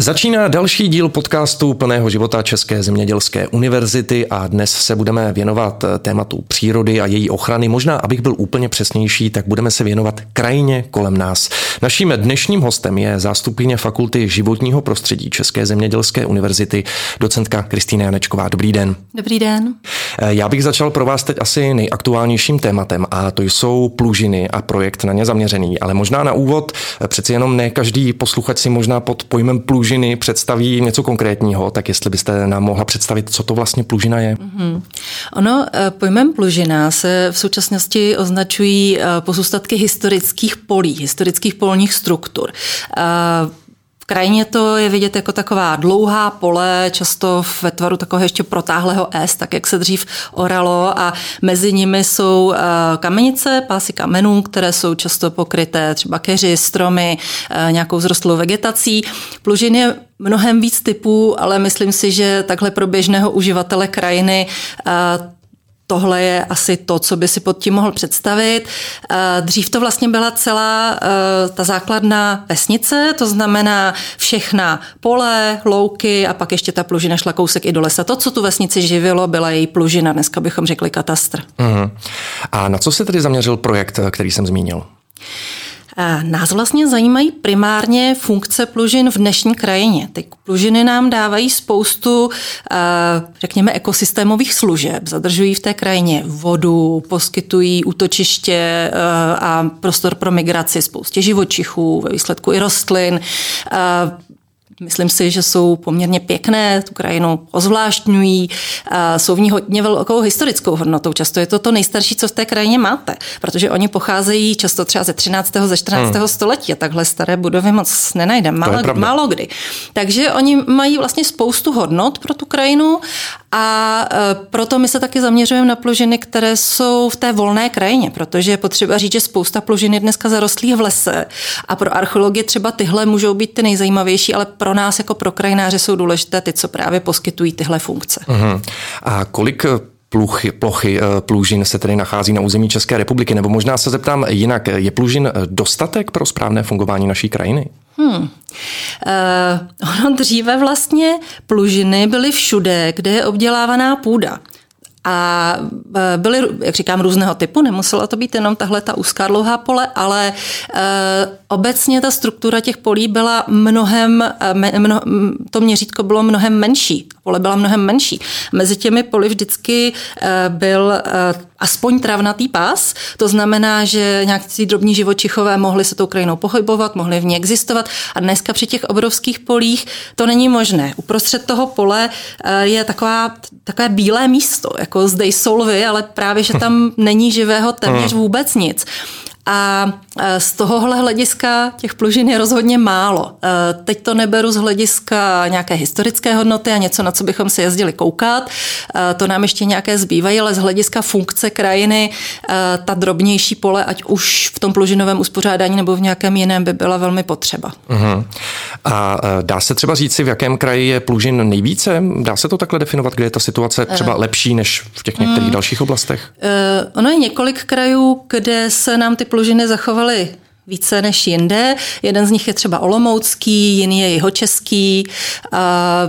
Začíná další díl podcastu plného života České zemědělské univerzity a dnes se budeme věnovat tématu přírody a její ochrany. Možná, abych byl úplně přesnější, tak budeme se věnovat krajině kolem nás. Naším dnešním hostem je zástupkyně Fakulty životního prostředí České zemědělské univerzity, docentka Kristýna Janečková. Dobrý den. Dobrý den. Já bych začal pro vás teď asi nejaktuálnějším tématem a to jsou plužiny a projekt na ně zaměřený. Ale možná na úvod přeci jenom ne každý posluchač si možná pod pojmem plužin plužiny představí něco konkrétního, tak jestli byste nám mohla představit, co to vlastně plužina je? Mm-hmm. Ono eh, pojmem plužina se v současnosti označují eh, pozůstatky historických polí, historických polních struktur. Krajině to je vidět jako taková dlouhá pole, často ve tvaru takového ještě protáhlého S, tak jak se dřív oralo a mezi nimi jsou eh, kamenice, pásy kamenů, které jsou často pokryté třeba keři, stromy, eh, nějakou zrostlou vegetací. Plužin je mnohem víc typů, ale myslím si, že takhle pro běžného uživatele krajiny eh, tohle je asi to, co by si pod tím mohl představit. Eh, dřív to vlastně byla celá eh, ta základná vesnice, to znamená všechna pole, louky a pak ještě ta plužina šla kousek i do lesa. To, co tu vesnici živilo, byla její plužina, dneska bychom řekli katastr. Uh-huh. A na co se tedy zaměřil projekt, který jsem zmínil? Nás vlastně zajímají primárně funkce plužin v dnešní krajině. Ty plužiny nám dávají spoustu, řekněme, ekosystémových služeb. Zadržují v té krajině vodu, poskytují útočiště a prostor pro migraci spoustě živočichů, ve výsledku i rostlin. Myslím si, že jsou poměrně pěkné, tu krajinu ozvláštňují, jsou v ní hodně velkou historickou hodnotou. Často je to to nejstarší, co v té krajině máte, protože oni pocházejí často třeba ze 13. ze 14. Hmm. století a takhle staré budovy moc nenajdeme, málo, málo kdy. Takže oni mají vlastně spoustu hodnot pro tu krajinu a e, proto my se taky zaměřujeme na plužiny, které jsou v té volné krajině, protože je potřeba říct, že spousta plužin je dneska zarostlých v lese a pro archeologie třeba tyhle můžou být ty nejzajímavější, ale pro nás jako pro krajináře jsou důležité ty, co právě poskytují tyhle funkce. Uh-huh. A kolik pluchy, plochy eh, plužin se tedy nachází na území České republiky? Nebo možná se zeptám jinak, je plužin eh, dostatek pro správné fungování naší krajiny? Hmm. Uh, ono dříve vlastně plužiny byly všude, kde je obdělávaná půda. A byly, jak říkám, různého typu, nemusela to být jenom tahle ta úzká dlouhá pole, ale uh, obecně ta struktura těch polí byla mnohem, mno, to měřítko bylo mnohem menší, pole byla mnohem menší. Mezi těmi poli vždycky uh, byl uh, aspoň travnatý pás. To znamená, že nějaký drobní živočichové mohli se tou krajinou pohybovat, mohli v ní existovat a dneska při těch obrovských polích to není možné. Uprostřed toho pole eh, je taková, takové bílé místo, jako zde jsou lvy, ale právě, že tam není živého téměř hmm. vůbec nic. A e, z tohohle hlediska těch plužin je rozhodně málo. E, teď to neberu z hlediska nějaké historické hodnoty a něco, na co bychom si jezdili koukat. E, to nám ještě nějaké zbývají, ale z hlediska funkce krajiny ta drobnější pole, ať už v tom plužinovém uspořádání nebo v nějakém jiném, by byla velmi potřeba. Uh-huh. A dá se třeba říci, v jakém kraji je plužin nejvíce? Dá se to takhle definovat, kde je ta situace třeba lepší než v těch některých uh, dalších oblastech? Uh, ono je několik krajů, kde se nám ty plužiny zachovaly více než jinde. Jeden z nich je třeba Olomoucký, jiný je Jihočeský. A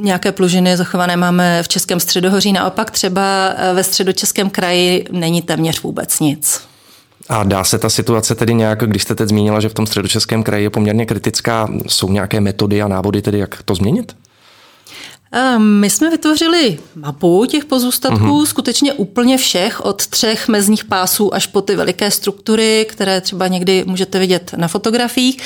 nějaké plužiny zachované máme v Českém středohoří. Naopak třeba eh, ve středočeském kraji není téměř vůbec nic. A dá se ta situace tedy nějak, když jste teď zmínila, že v tom středočeském kraji je poměrně kritická, jsou nějaké metody a návody tedy, jak to změnit? My jsme vytvořili mapu těch pozůstatků, uh-huh. skutečně úplně všech, od třech mezních pásů až po ty veliké struktury, které třeba někdy můžete vidět na fotografiích.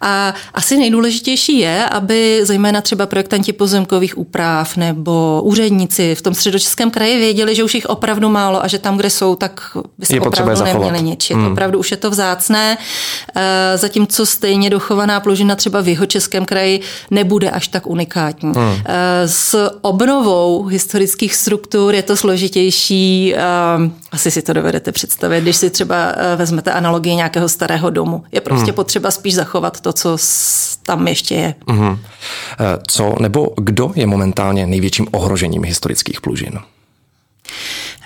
A asi nejdůležitější je, aby zejména třeba projektanti pozemkových úprav nebo úředníci v tom středočeském kraji věděli, že už jich opravdu málo a že tam, kde jsou, tak by se je opravdu neměli ničit. Hmm. Opravdu už je to vzácné, e, zatímco stejně dochovaná plužina třeba v jeho českém kraji nebude až tak unikátní. E, s obnovou historických struktur je to složitější. Ehm, asi si to dovedete představit, když si třeba eh, vezmete analogii nějakého starého domu. Je prostě hmm. potřeba spíš zachovat to, co tam ještě je. Hmm. Co nebo kdo je momentálně největším ohrožením historických plužin?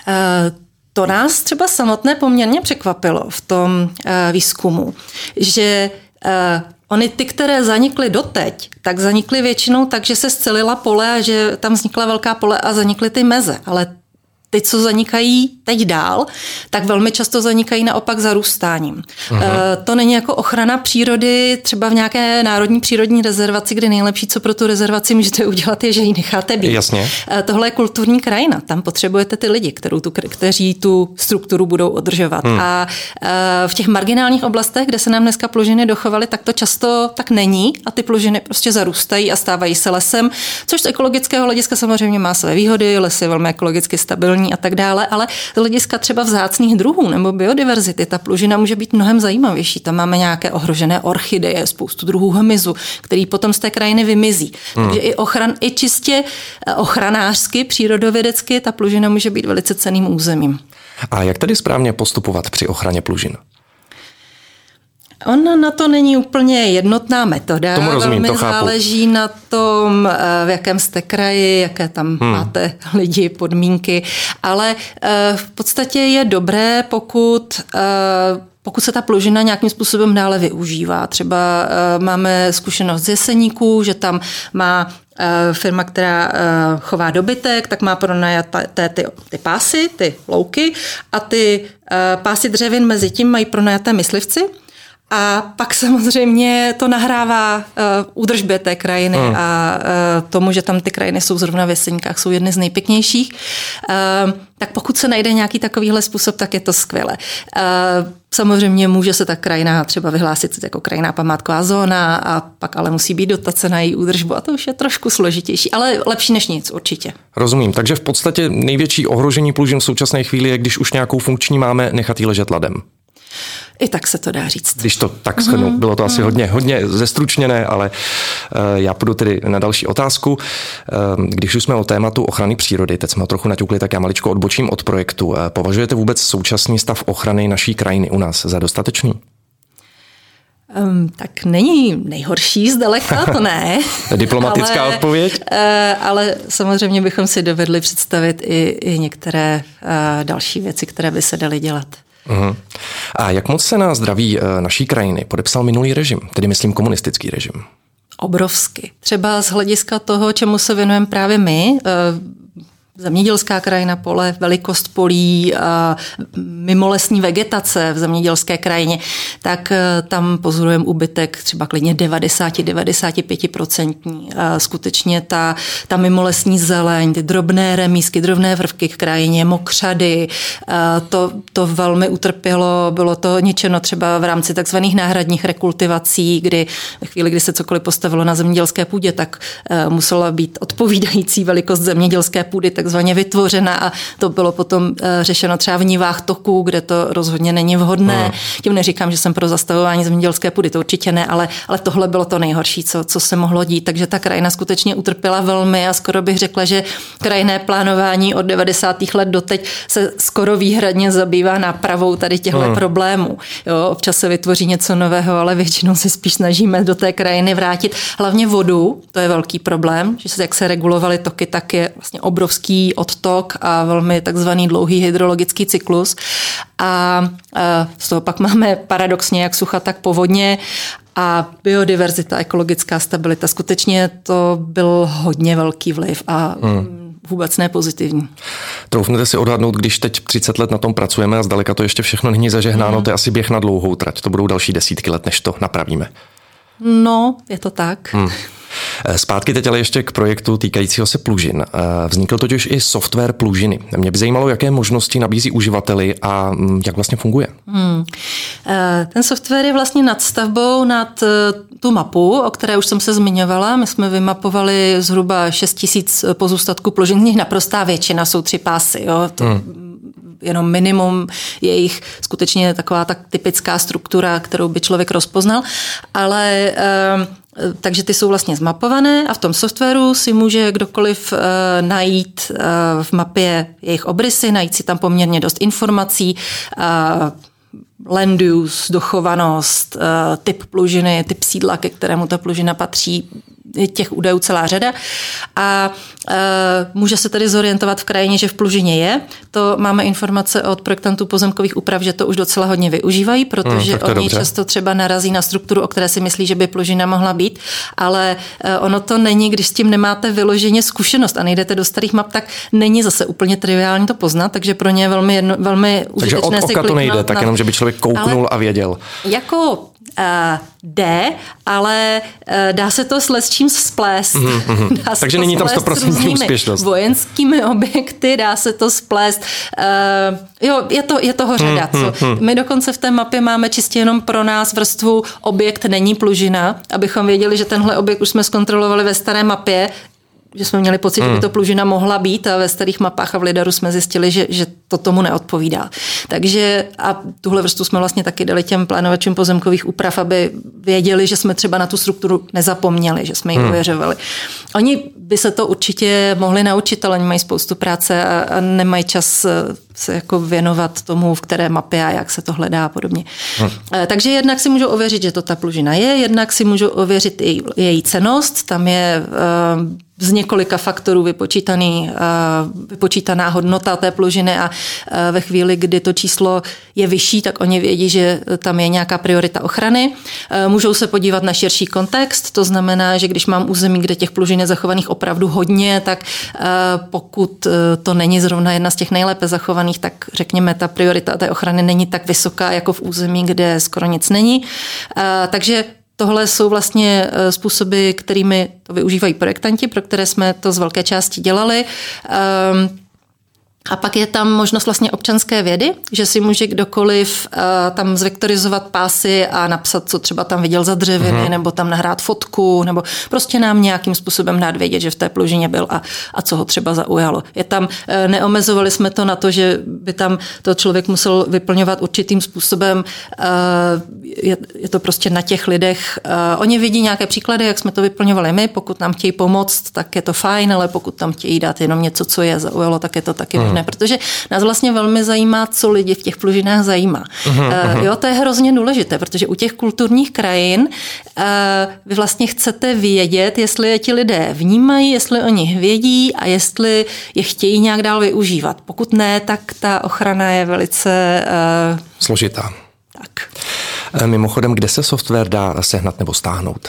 Eh, to nás třeba samotné poměrně překvapilo v tom výzkumu, že Ony ty, které zanikly doteď, tak zanikly většinou tak, že se scelila pole a že tam vznikla velká pole a zanikly ty meze. Ale ty, co zanikají teď dál, tak velmi často zanikají naopak zarůstáním. Uh-huh. To není jako ochrana přírody, třeba v nějaké národní přírodní rezervaci, kde nejlepší, co pro tu rezervaci můžete udělat, je, že ji necháte být. Jasně. Eh, tohle je kulturní krajina, tam potřebujete ty lidi, kterou tu, kteří tu strukturu budou održovat. Hmm. A eh, v těch marginálních oblastech, kde se nám dneska plužiny dochovaly, tak to často tak není a ty plužiny prostě zarůstají a stávají se lesem, což z ekologického hlediska samozřejmě má své výhody, les je velmi ekologicky stabilní lokální a tak dále, ale z hlediska třeba vzácných druhů nebo biodiverzity, ta plužina může být mnohem zajímavější. Tam máme nějaké ohrožené orchideje, spoustu druhů hmyzu, který potom z té krajiny vymizí. Hmm. Takže i, ochran, i čistě eh, ochranářsky, přírodovědecky, ta plužina může být velice ceným územím. A jak tedy správně postupovat při ochraně plužin? Ona na to není úplně jednotná metoda. Tomu rozumím, Velmi to chápu. záleží na tom, eh, v jakém jste kraji, jaké tam hmm. máte lidi, podmínky, ale eh, v podstatě je dobré, pokud eh, pokud se ta plužina nějakým způsobem dále využívá. Třeba máme zkušenost z Jeseníků, že tam má firma, která chová dobytek, tak má pronajaté ty, ty pásy, ty louky a ty pásy dřevin mezi tím mají pronajaté myslivci a pak samozřejmě to nahrává uh, údržbě té krajiny hmm. a uh, tomu, že tam ty krajiny jsou zrovna v Jeseníkách, jsou jedny z nejpěknějších. Uh, tak pokud se najde nějaký takovýhle způsob, tak je to skvělé. Uh, samozřejmě může se ta krajina třeba vyhlásit jako krajina památková zóna a pak ale musí být dotace na její údržbu a to už je trošku složitější, ale lepší než nic určitě. Rozumím, takže v podstatě největší ohrožení plužin v současné chvíli je, když už nějakou funkční máme, nechat ji ležet ladem. I tak se to dá říct. Když to tak shrnu, mm-hmm. bylo to asi mhm. hodně, hodně zestručněné, ale uh, já půjdu tedy na další otázku. Uh, když už jsme o tématu ochrany přírody, teď jsme ho trochu naťukli, tak já maličko odbočím od projektu. Uh, považujete vůbec současný stav ochrany naší krajiny u nás za dostatečný? Um, tak není nejhorší zdaleka, to ne. Diplomatická ale, odpověď? Uh, ale samozřejmě bychom si dovedli představit i, i některé uh, další věci, které by se daly dělat. Uh-huh. A jak moc se na zdraví eh, naší krajiny podepsal minulý režim, tedy myslím komunistický režim? Obrovsky. Třeba z hlediska toho, čemu se věnujeme právě my, eh, zemědělská krajina pole, velikost polí, mimolesní vegetace v zemědělské krajině, tak e, tam pozorujeme úbytek třeba klidně 90-95%. Skutečně ta, ta mimolesní zeleň, ty drobné remísky, drobné vrvky k krajině, mokřady, to, to velmi utrpělo, bylo to ničeno třeba v rámci takzvaných náhradních rekultivací, kdy ve chvíli, kdy se cokoliv postavilo na zemědělské půdě, tak e, musela být odpovídající velikost zemědělské půdy, tak takzvaně vytvořena a to bylo potom eh, řešeno třeba v nivách toků, kde to rozhodně není vhodné. Hmm. Tím neříkám, že jsem pro zastavování zemědělské půdy, to určitě ne, ale, ale tohle bylo to nejhorší, co, co se mohlo dít. Takže ta krajina skutečně utrpěla velmi a skoro bych řekla, že krajinné plánování od 90. let doteď se skoro výhradně zabývá nápravou tady těchto hmm. problémů. Jo, občas se vytvoří něco nového, ale většinou se spíš snažíme do té krajiny vrátit hlavně vodu, to je velký problém, že se jak se regulovaly toky, tak je vlastně obrovský odtok a velmi takzvaný dlouhý hydrologický cyklus. A z toho pak máme paradoxně jak sucha, tak povodně a biodiverzita, ekologická stabilita. Skutečně to byl hodně velký vliv a hmm. vůbec ne pozitivní. Troufnete si odhadnout, když teď 30 let na tom pracujeme a zdaleka to ještě všechno není zažehnáno, hmm. to je asi běh na dlouhou trať. To budou další desítky let, než to napravíme. No, je to tak. Hmm. Eh, zpátky teď ale ještě k projektu týkajícího se plužin. Eh, vznikl totiž i software plužiny. Mě by zajímalo, jaké možnosti nabízí uživateli a mm, jak vlastně funguje. Hmm. Eh, ten software je vlastně nad stavbou nad tu mapu, o které už jsem se zmiňovala. My jsme vymapovali zhruba 6 tisíc pozůstatků plužin, z nich naprostá většina jsou tři pásy. Jo? To hmm jenom minimum jejich skutečně taková tak typická struktura, kterou by člověk rozpoznal, ale takže ty jsou vlastně zmapované a v tom softwaru si může kdokoliv eh, najít eh, v mapě jejich obrysy, najít si tam poměrně dost informací, eh, land use, dochovanost, typ plužiny, typ sídla, ke kterému ta plužina patří, těch údajů celá řada. A e, může se tedy zorientovat v krajině, že v Plužině je. To máme informace od projektantů pozemkových úprav, že to už docela hodně využívají, protože hmm, oni dobře. často třeba narazí na strukturu, o které si myslí, že by Plužina mohla být, ale e, ono to není, když s tím nemáte vyloženě zkušenost a nejdete do starých map, tak není zase úplně triviální to poznat, takže pro ně je velmi, jedno, velmi takže od oka to nejde, na, tak jenom, že by člověk kouknul a věděl. Jako jde, ale uh, dá se to s lesčím splést. Mm-hmm. Dá se Takže není tam 100% úspěšnost. vojenskými objekty, dá se to splést. Uh, jo, je, to, je toho řada. Mm-hmm. Co? My dokonce v té mapě máme čistě jenom pro nás vrstvu objekt není plužina, abychom věděli, že tenhle objekt už jsme zkontrolovali ve staré mapě, že jsme měli pocit, hmm. že by to hmm. plužina mohla být a ve starých mapách a v Lidaru jsme zjistili, že, že to tomu neodpovídá. Takže a tuhle vrstu jsme vlastně taky dali těm plánovačům pozemkových úprav, aby věděli, že jsme třeba na tu strukturu nezapomněli, že jsme ji hmm. uvěřovali. Oni by se to určitě mohli naučit, ale oni mají spoustu práce a, a nemají čas eh, se jako věnovat tomu, v které mapě a jak se to hledá a podobně. Hmm. Takže jednak si můžou ověřit, že to ta plužina je, jednak si můžou ověřit její, její cenost, tam je uh, z několika faktorů vypočítaný, uh, vypočítaná hodnota té plužiny a uh, ve chvíli, kdy to číslo je vyšší, tak oni vědí, že tam je nějaká priorita ochrany. Uh, můžou se podívat na širší kontext, to znamená, že když mám území, kde těch plužin je zachovaných opravdu hodně, tak pokud to není zrovna jedna z těch nejlépe zachovaných, tak řekněme, ta priorita té ochrany není tak vysoká jako v území, kde skoro nic není. Takže Tohle jsou vlastně e, způsoby, kterými to využívají projektanti, pro které jsme to z velké části dělali. A pak je tam možnost vlastně občanské vědy, že si může kdokoliv uh, tam zvektorizovat pásy a napsat, co třeba tam viděl za dřeviny, mm. nebo tam nahrát fotku, nebo prostě nám nějakým způsobem dát vědět, že v té plužině byl a, a co ho třeba zaujalo. Je tam, uh, neomezovali jsme to na to, že by tam to člověk musel vyplňovat určitým způsobem. Uh, je, je to prostě na těch lidech. Uh, oni vidí nějaké příklady, jak jsme to vyplňovali my. Pokud nám chtějí pomoct, tak je to fajn, ale pokud tam chtějí dát jenom něco, co je zaujalo, tak je to taky mm možné, protože nás vlastně velmi zajímá, co lidi v těch plužinách zajímá. Uh-huh, Jo, to je hrozně důležité, protože u těch kulturních krajin uh, vy vlastně chcete vědět, jestli je ti lidé vnímají, jestli o nich vědí a jestli je chtějí nějak dál využívat. Pokud ne, tak ta ochrana je velice uh, složitá. Tak. Mimochodem, kde se software dá sehnat nebo stáhnout?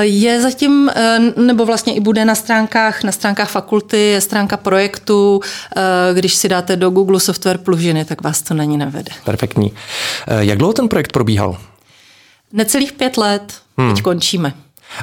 Je zatím, eh, nebo vlastně i bude na stránkách, na stránkách fakulty, je stránka projektu, eh, když si dáte do Google software plužiny, tak vás to není nevede. Perfektní. Eh, jak dlouho ten projekt probíhal? Necelých pět let, hmm. teď končíme.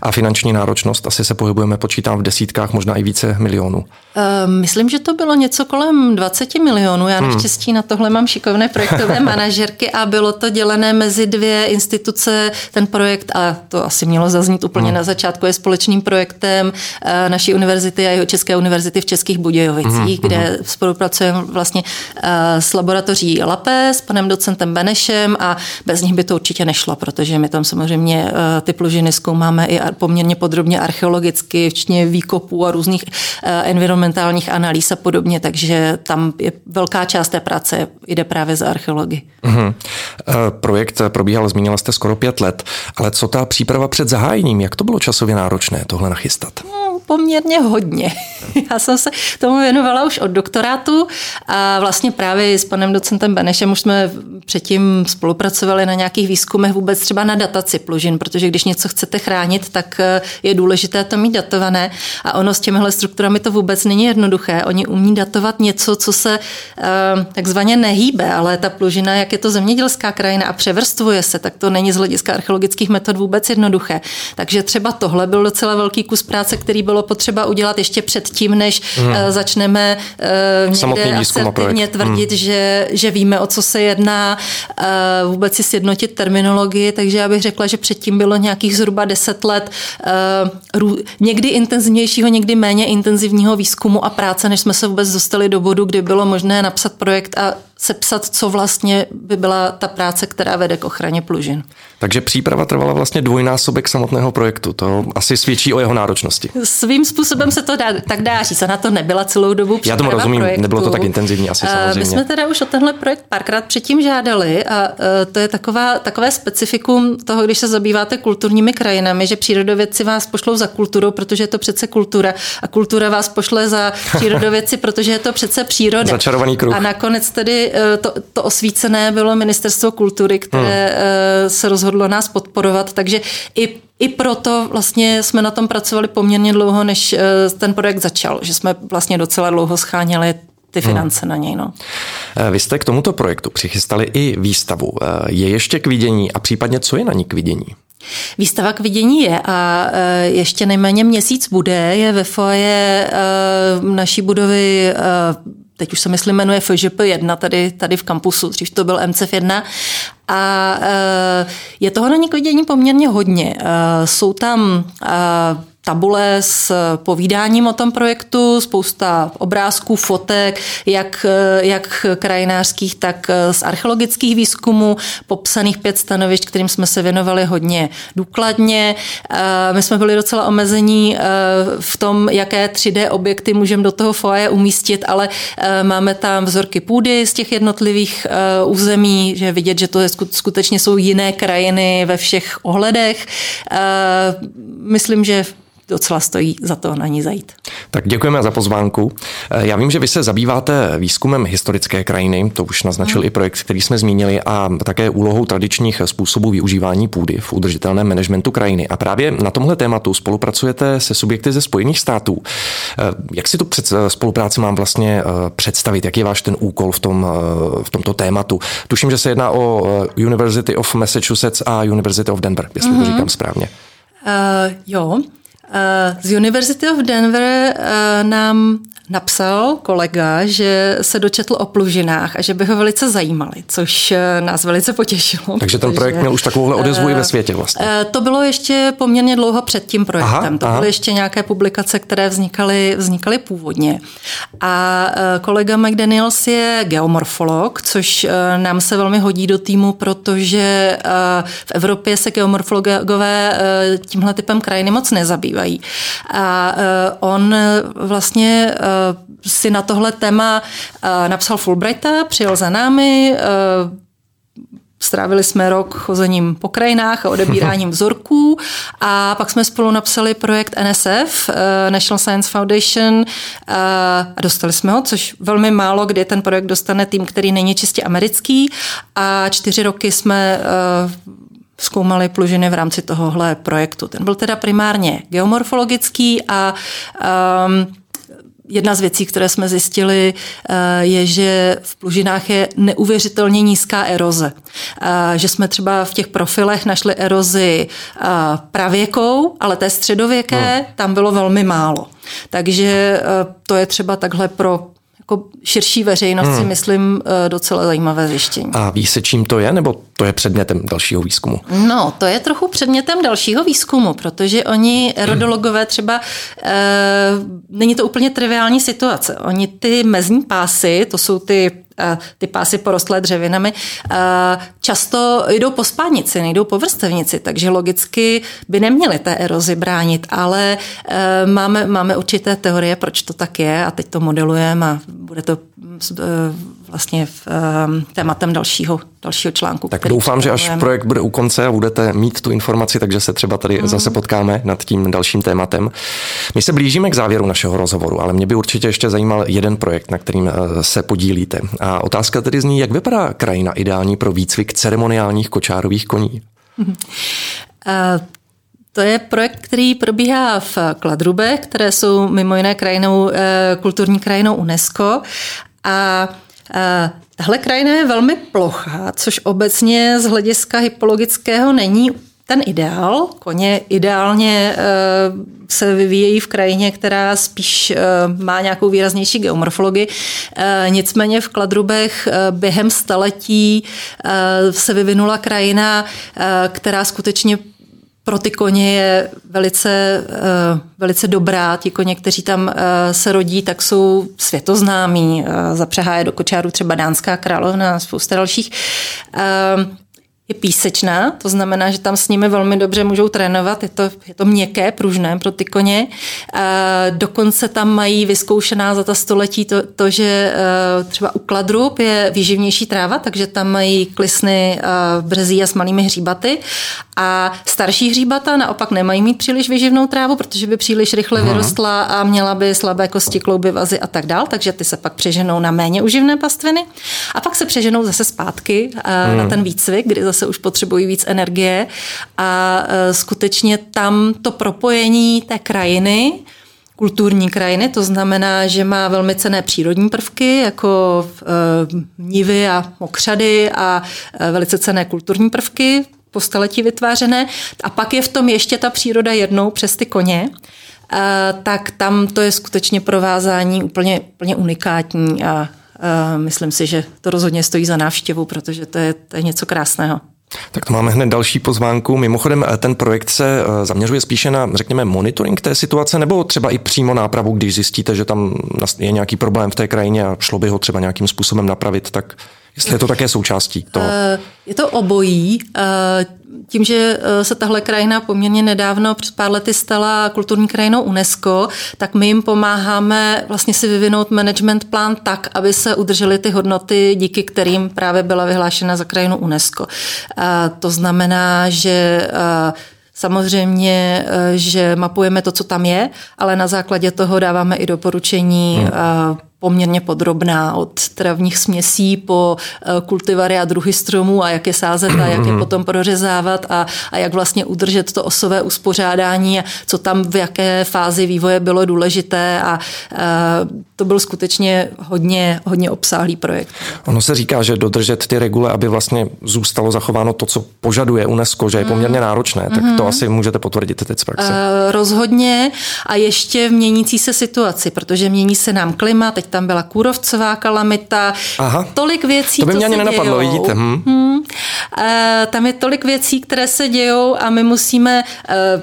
A finanční náročnost, asi se pohybujeme, počítám v desítkách, možná i více milionů. Uh, myslím, že to bylo něco kolem 20 milionů. Já hmm. naštěstí na tohle mám šikovné projektové manažerky a bylo to dělené mezi dvě instituce. Ten projekt, a to asi mělo zaznít úplně hmm. na začátku, je společným projektem uh, naší univerzity a jeho České univerzity v Českých Budějovicích, hmm. kde hmm. spolupracujeme vlastně uh, s laboratoří LAPE, s panem docentem Benešem a bez nich by to určitě nešlo, protože my tam samozřejmě uh, ty plužiny zkoumáme i poměrně podrobně archeologicky, včetně výkopů a různých eh, environmentálních analýz a podobně, takže tam je velká část té práce jde právě za archeology. Uh-huh. Projekt probíhal, zmínila jste skoro pět let, ale co ta příprava před zahájením, jak to bylo časově náročné tohle nachystat? No, poměrně hodně. Já jsem se tomu věnovala už od doktorátu a vlastně právě s panem docentem Benešem už jsme předtím spolupracovali na nějakých výzkumech vůbec třeba na dataci plužin, protože když něco chcete chránit, tak eh, je důležité to mít datované a ono s těmihle strukturami to vůbec není jednoduché. Oni umí datovat něco, co se eh, takzvaně nehýbe, ale ta plužina, jak je to zemědělská krajina a převrstvuje se, tak to není z hlediska archeologických metod vůbec jednoduché. Takže třeba tohle byl docela velký kus práce, který bylo potřeba udělat ještě předtím, než hmm. začneme někde asertivně tvrdit, hmm. že, že víme, o co se jedná, vůbec si sjednotit terminologii, takže já bych řekla, že předtím bylo nějakých zhruba 10 let někdy intenzivnějšího, někdy méně intenzivního výzkumu a práce, než jsme se vůbec dostali do bodu, kdy bylo možné napsat projekt a sepsat, co vlastně by byla ta práce, která vede k ochraně plužin. Takže příprava trvala vlastně dvojnásobek samotného projektu. To asi svědčí o jeho náročnosti. Svým způsobem se to dá, tak dá říct. Ona to nebyla celou dobu Já tomu rozumím, projektu. nebylo to tak intenzivní asi samozřejmě. My jsme teda už o tenhle projekt párkrát předtím žádali a e, to je taková, takové specifikum toho, když se zabýváte kulturními krajinami, že přírodovědci vás pošlou za kulturou, protože je to přece kultura a kultura vás pošle za přírodovědci, protože je to přece příroda. Začarovaný kruh. A nakonec tedy e, to, to osvícené bylo ministerstvo kultury, které hmm. se rozhodlo nás podporovat, takže i i proto vlastně jsme na tom pracovali poměrně dlouho, než ten projekt začal, že jsme vlastně docela dlouho scháněli ty hmm. finance hmm. na něj. No. Vy jste k tomuto projektu přichystali i výstavu. Je ještě k vidění a případně co je na ní k vidění? Výstava k vidění je a ještě nejméně měsíc bude. Je ve foje naší budovy teď už se myslím jmenuje FŽP 1 tady, tady v kampusu, dřív to byl MCF 1 a je toho na něk vidění poměrně hodně. Jsou tam tabule s povídáním o tom projektu, spousta obrázků, fotek, jak, jak krajinářských, tak z archeologických výzkumů, popsaných pět stanovišť, kterým jsme se věnovali hodně důkladně. My jsme byli docela omezení eh, v tom, jaké 3D objekty můžeme do toho foaje umístit, ale eh, máme tam vzorky půdy z těch jednotlivých eh, území, že vidět, že to je, skutečně jsou jiné krajiny ve všech ohledech. Myslím, že docela stojí za to na ní zajít. Tak děkujeme za pozvánku. Eh, já vím, že vy se zabýváte výzkumem historické krajiny, to už naznačil hmm. i projekt, který jsme zmínili, a také úlohou tradičních způsobů využívání půdy v udržitelném managementu krajiny. A právě na tomhle tématu spolupracujete se subjekty ze Spojených států. Eh, jak si tu před, eh, spolupráci mám vlastně představit? Jak je váš ten úkol v, tom, v tomto tématu? Tuším, že se jedná o University of Massachusetts a University of Denver, jestli mm-hmm. to hmm. říkám správně. Uh, jo, z University of Denver eh, nám napsal kolega, že se dočetl o plužinách a že by ho velice zajímali, což eh, nás velice potěšilo. Takže ten projekt měl už takovouhle odezvu i ve světě vlastně. To bylo ještě poměrně dlouho před tím projektem. Aha, to aha. byly ještě nějaké publikace, které vznikaly, vznikaly původně. A kolega McDaniels je geomorfolog, což nám se velmi hodí do týmu, protože v Evropě se geomorfologové tímhle typem krajiny moc nezabývají používají. A e, on vlastně e, si na tohle téma napsal Fulbrighta, přijel za námi, Strávili jsme rok chozením po krajinách a odebíráním vzorků a pak jsme spolu napsali projekt NSF, National Science Foundation a dostali jsme ho, což velmi málo, kdy ten projekt dostane tým, který není čistě americký a čtyři roky jsme zkoumali plužiny v rámci tohohle projektu. Ten byl teda primárně geomorfologický a um, Jedna z věcí, které jsme zjistili, uh, je, že v plužinách je neuvěřitelně nízká eroze. Uh, že jsme třeba v těch profilech našli erozi uh, pravěkou, ale té středověké no. tam bylo velmi málo. Takže to je třeba takhle pro jako širší veřejnost hmm. si myslím eh, docela zajímavé zjištění. A ví se, čím to je, nebo to je předmětem dalšího výzkumu? No, to je trochu předmětem dalšího výzkumu, protože oni, erodologové třeba, e, není to úplně triviální situace. Oni ty mezní pásy, to jsou ty ty pásy porostlé dřevinami, často jdou po spádnici, nejdou po vrstevnici, takže logicky by neměly té erozi bránit, ale e, máme, máme určité teorie, proč to tak je a teď to modelujeme a bude to e, vlastně v, um, tématem dalšího, dalšího článku. Tak doufám, že až projekt bude u konce a budete mít tu informaci, takže se třeba tady mm. zase potkáme nad tím dalším tématem. My se blížíme k závěru našeho rozhovoru, ale mě by určitě ještě zajímal jeden projekt, na kterým eh, se podílíte. A otázka tedy zní, jak vypadá krajina ideální pro výcvik ceremoniálních kočárových koní? Uh, to je projekt, který probíhá v Kladrube, které jsou mimo jiné krajinou, eh, kulturní krajinou UNESCO. A Tahle krajina je velmi plochá, což obecně z hlediska hypologického není ten ideál. Koně ideálně eh, se vyvíjejí v krajině, která spíš eh, má nějakou výraznější geomorfologii. Eh, nicméně v Kladrubech během staletí se vyvinula krajina, která skutečně pro ty koně je velice, velice dobrá. Ti koně, kteří tam se rodí, tak jsou světoznámí. Zapřehá je do kočáru třeba dánská královna a spousta dalších je písečná, to znamená, že tam s nimi velmi dobře můžou trénovat, je to, je to měkké, pružné pro ty koně. E, dokonce tam mají vyzkoušená za ta století to, to že e, třeba u kladrub je výživnější tráva, takže tam mají klisny e, březí a s malými hříbaty a starší hříbata naopak nemají mít příliš vyživnou trávu, protože by příliš rychle Aha. vyrostla a měla by slabé kosti, klouby, vazy a tak dál, takže ty se pak přeženou na méně uživné pastviny a pak se přeženou zase zpátky hmm. na ten výcvik, kdy zase už potřebují víc energie a e, skutečně tam to propojení té krajiny, kulturní krajiny, to znamená, že má velmi cené přírodní prvky, jako e, nivy a mokřady a e, velice cené kulturní prvky, po staletí vytvářené. A pak je v tom ještě ta příroda jednou přes ty koně, tak tam to je skutečně provázání úplně, úplně unikátní a myslím si, že to rozhodně stojí za návštěvu, protože to je, to je něco krásného. Tak to máme hned další pozvánku. Mimochodem, eh, ten projekt se eh, zaměřuje spíše na, řekněme, monitoring té situace, nebo třeba i přímo nápravu, když zjistíte, že tam je nějaký problém v té krajině a šlo by ho třeba nějakým způsobem napravit, tak jestli je to také součástí toho. Eh, je to obojí tím, že eh, se tahle krajina poměrně nedávno před pár lety stala kulturní krajinou UNESCO, tak my jim pomáháme vlastně si vyvinout management plán tak, aby se udržely ty hodnoty, díky kterým právě byla vyhlášena za krajinu UNESCO. To znamená, že eh, Samozřejmě, eh, že mapujeme to, co tam je, ale na základě toho dáváme i doporučení hmm poměrně podrobná od travních směsí po eh, kultivary a druhy stromů a jak je sázet a jak je mhm. potom prořezávat a, a jak vlastně udržet to osové uspořádání a co tam v jaké fázi vývoje bylo důležité a, a eh, to byl skutečně hodně, hodně obsáhlý projekt. Ono se říká, že dodržet ty regule, aby vlastně zůstalo zachováno to, co požaduje UNESCO, že je poměrně náročné, tak to mhm. asi můžete potvrdit teď z praxe. Uh, rozhodně a ještě v měnící se situaci, protože mění se nám klima, teď tam byla kůrovcová kalamita, Aha. tolik věcí, To by mě ani nenapadlo, dějou. vidíte. Hm. Hmm. Uh, tam je tolik věcí, které se dějou a my musíme Eh,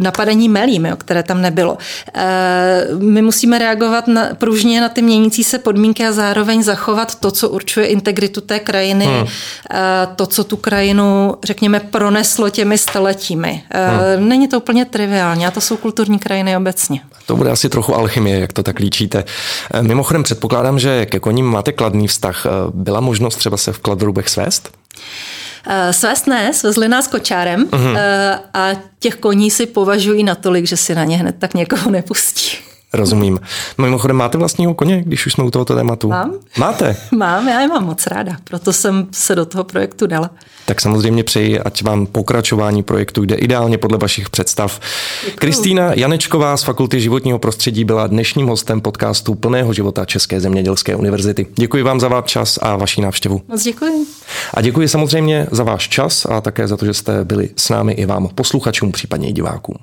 napadení melím, jo, které tam nebylo. Eh, my musíme reagovat na, pružně na ty měnící se podmínky a zároveň zachovat to, co určuje integritu té krajiny, hmm. Eh, to, co tu krajinu, řekněme, proneslo těmi staletími. Hmm. Není to úplně triviální a to jsou kulturní krajiny obecně. To bude asi trochu alchymie, jak to tak líčíte. Mimochodem předpokládám, že ke koním máte kladný vztah. Byla možnost třeba se v Kladrubech svést? Eh, svést ne, svezli nás kočárem uh-huh. a těch koní si považují natolik, že si na ně hned tak někoho nepustí. Rozumím. Mimochodem, máte vlastního koně, když už jsme u tohoto tématu? Mám. Máte? mám, já je mám moc ráda, proto jsem se do toho projektu dala. Tak samozřejmě přeji, ať vám pokračování projektu jde ideálně podle vašich představ. Kristýna Janečková z Fakulty životního prostředí byla dnešním hostem podcastu Plného života České zemědělské univerzity. Děkuji vám za váš čas a vaši návštěvu. Moc děkuji. A děkuji samozřejmě za váš čas a také za to, že jste byli s námi i vám posluchačům, případně i divákům.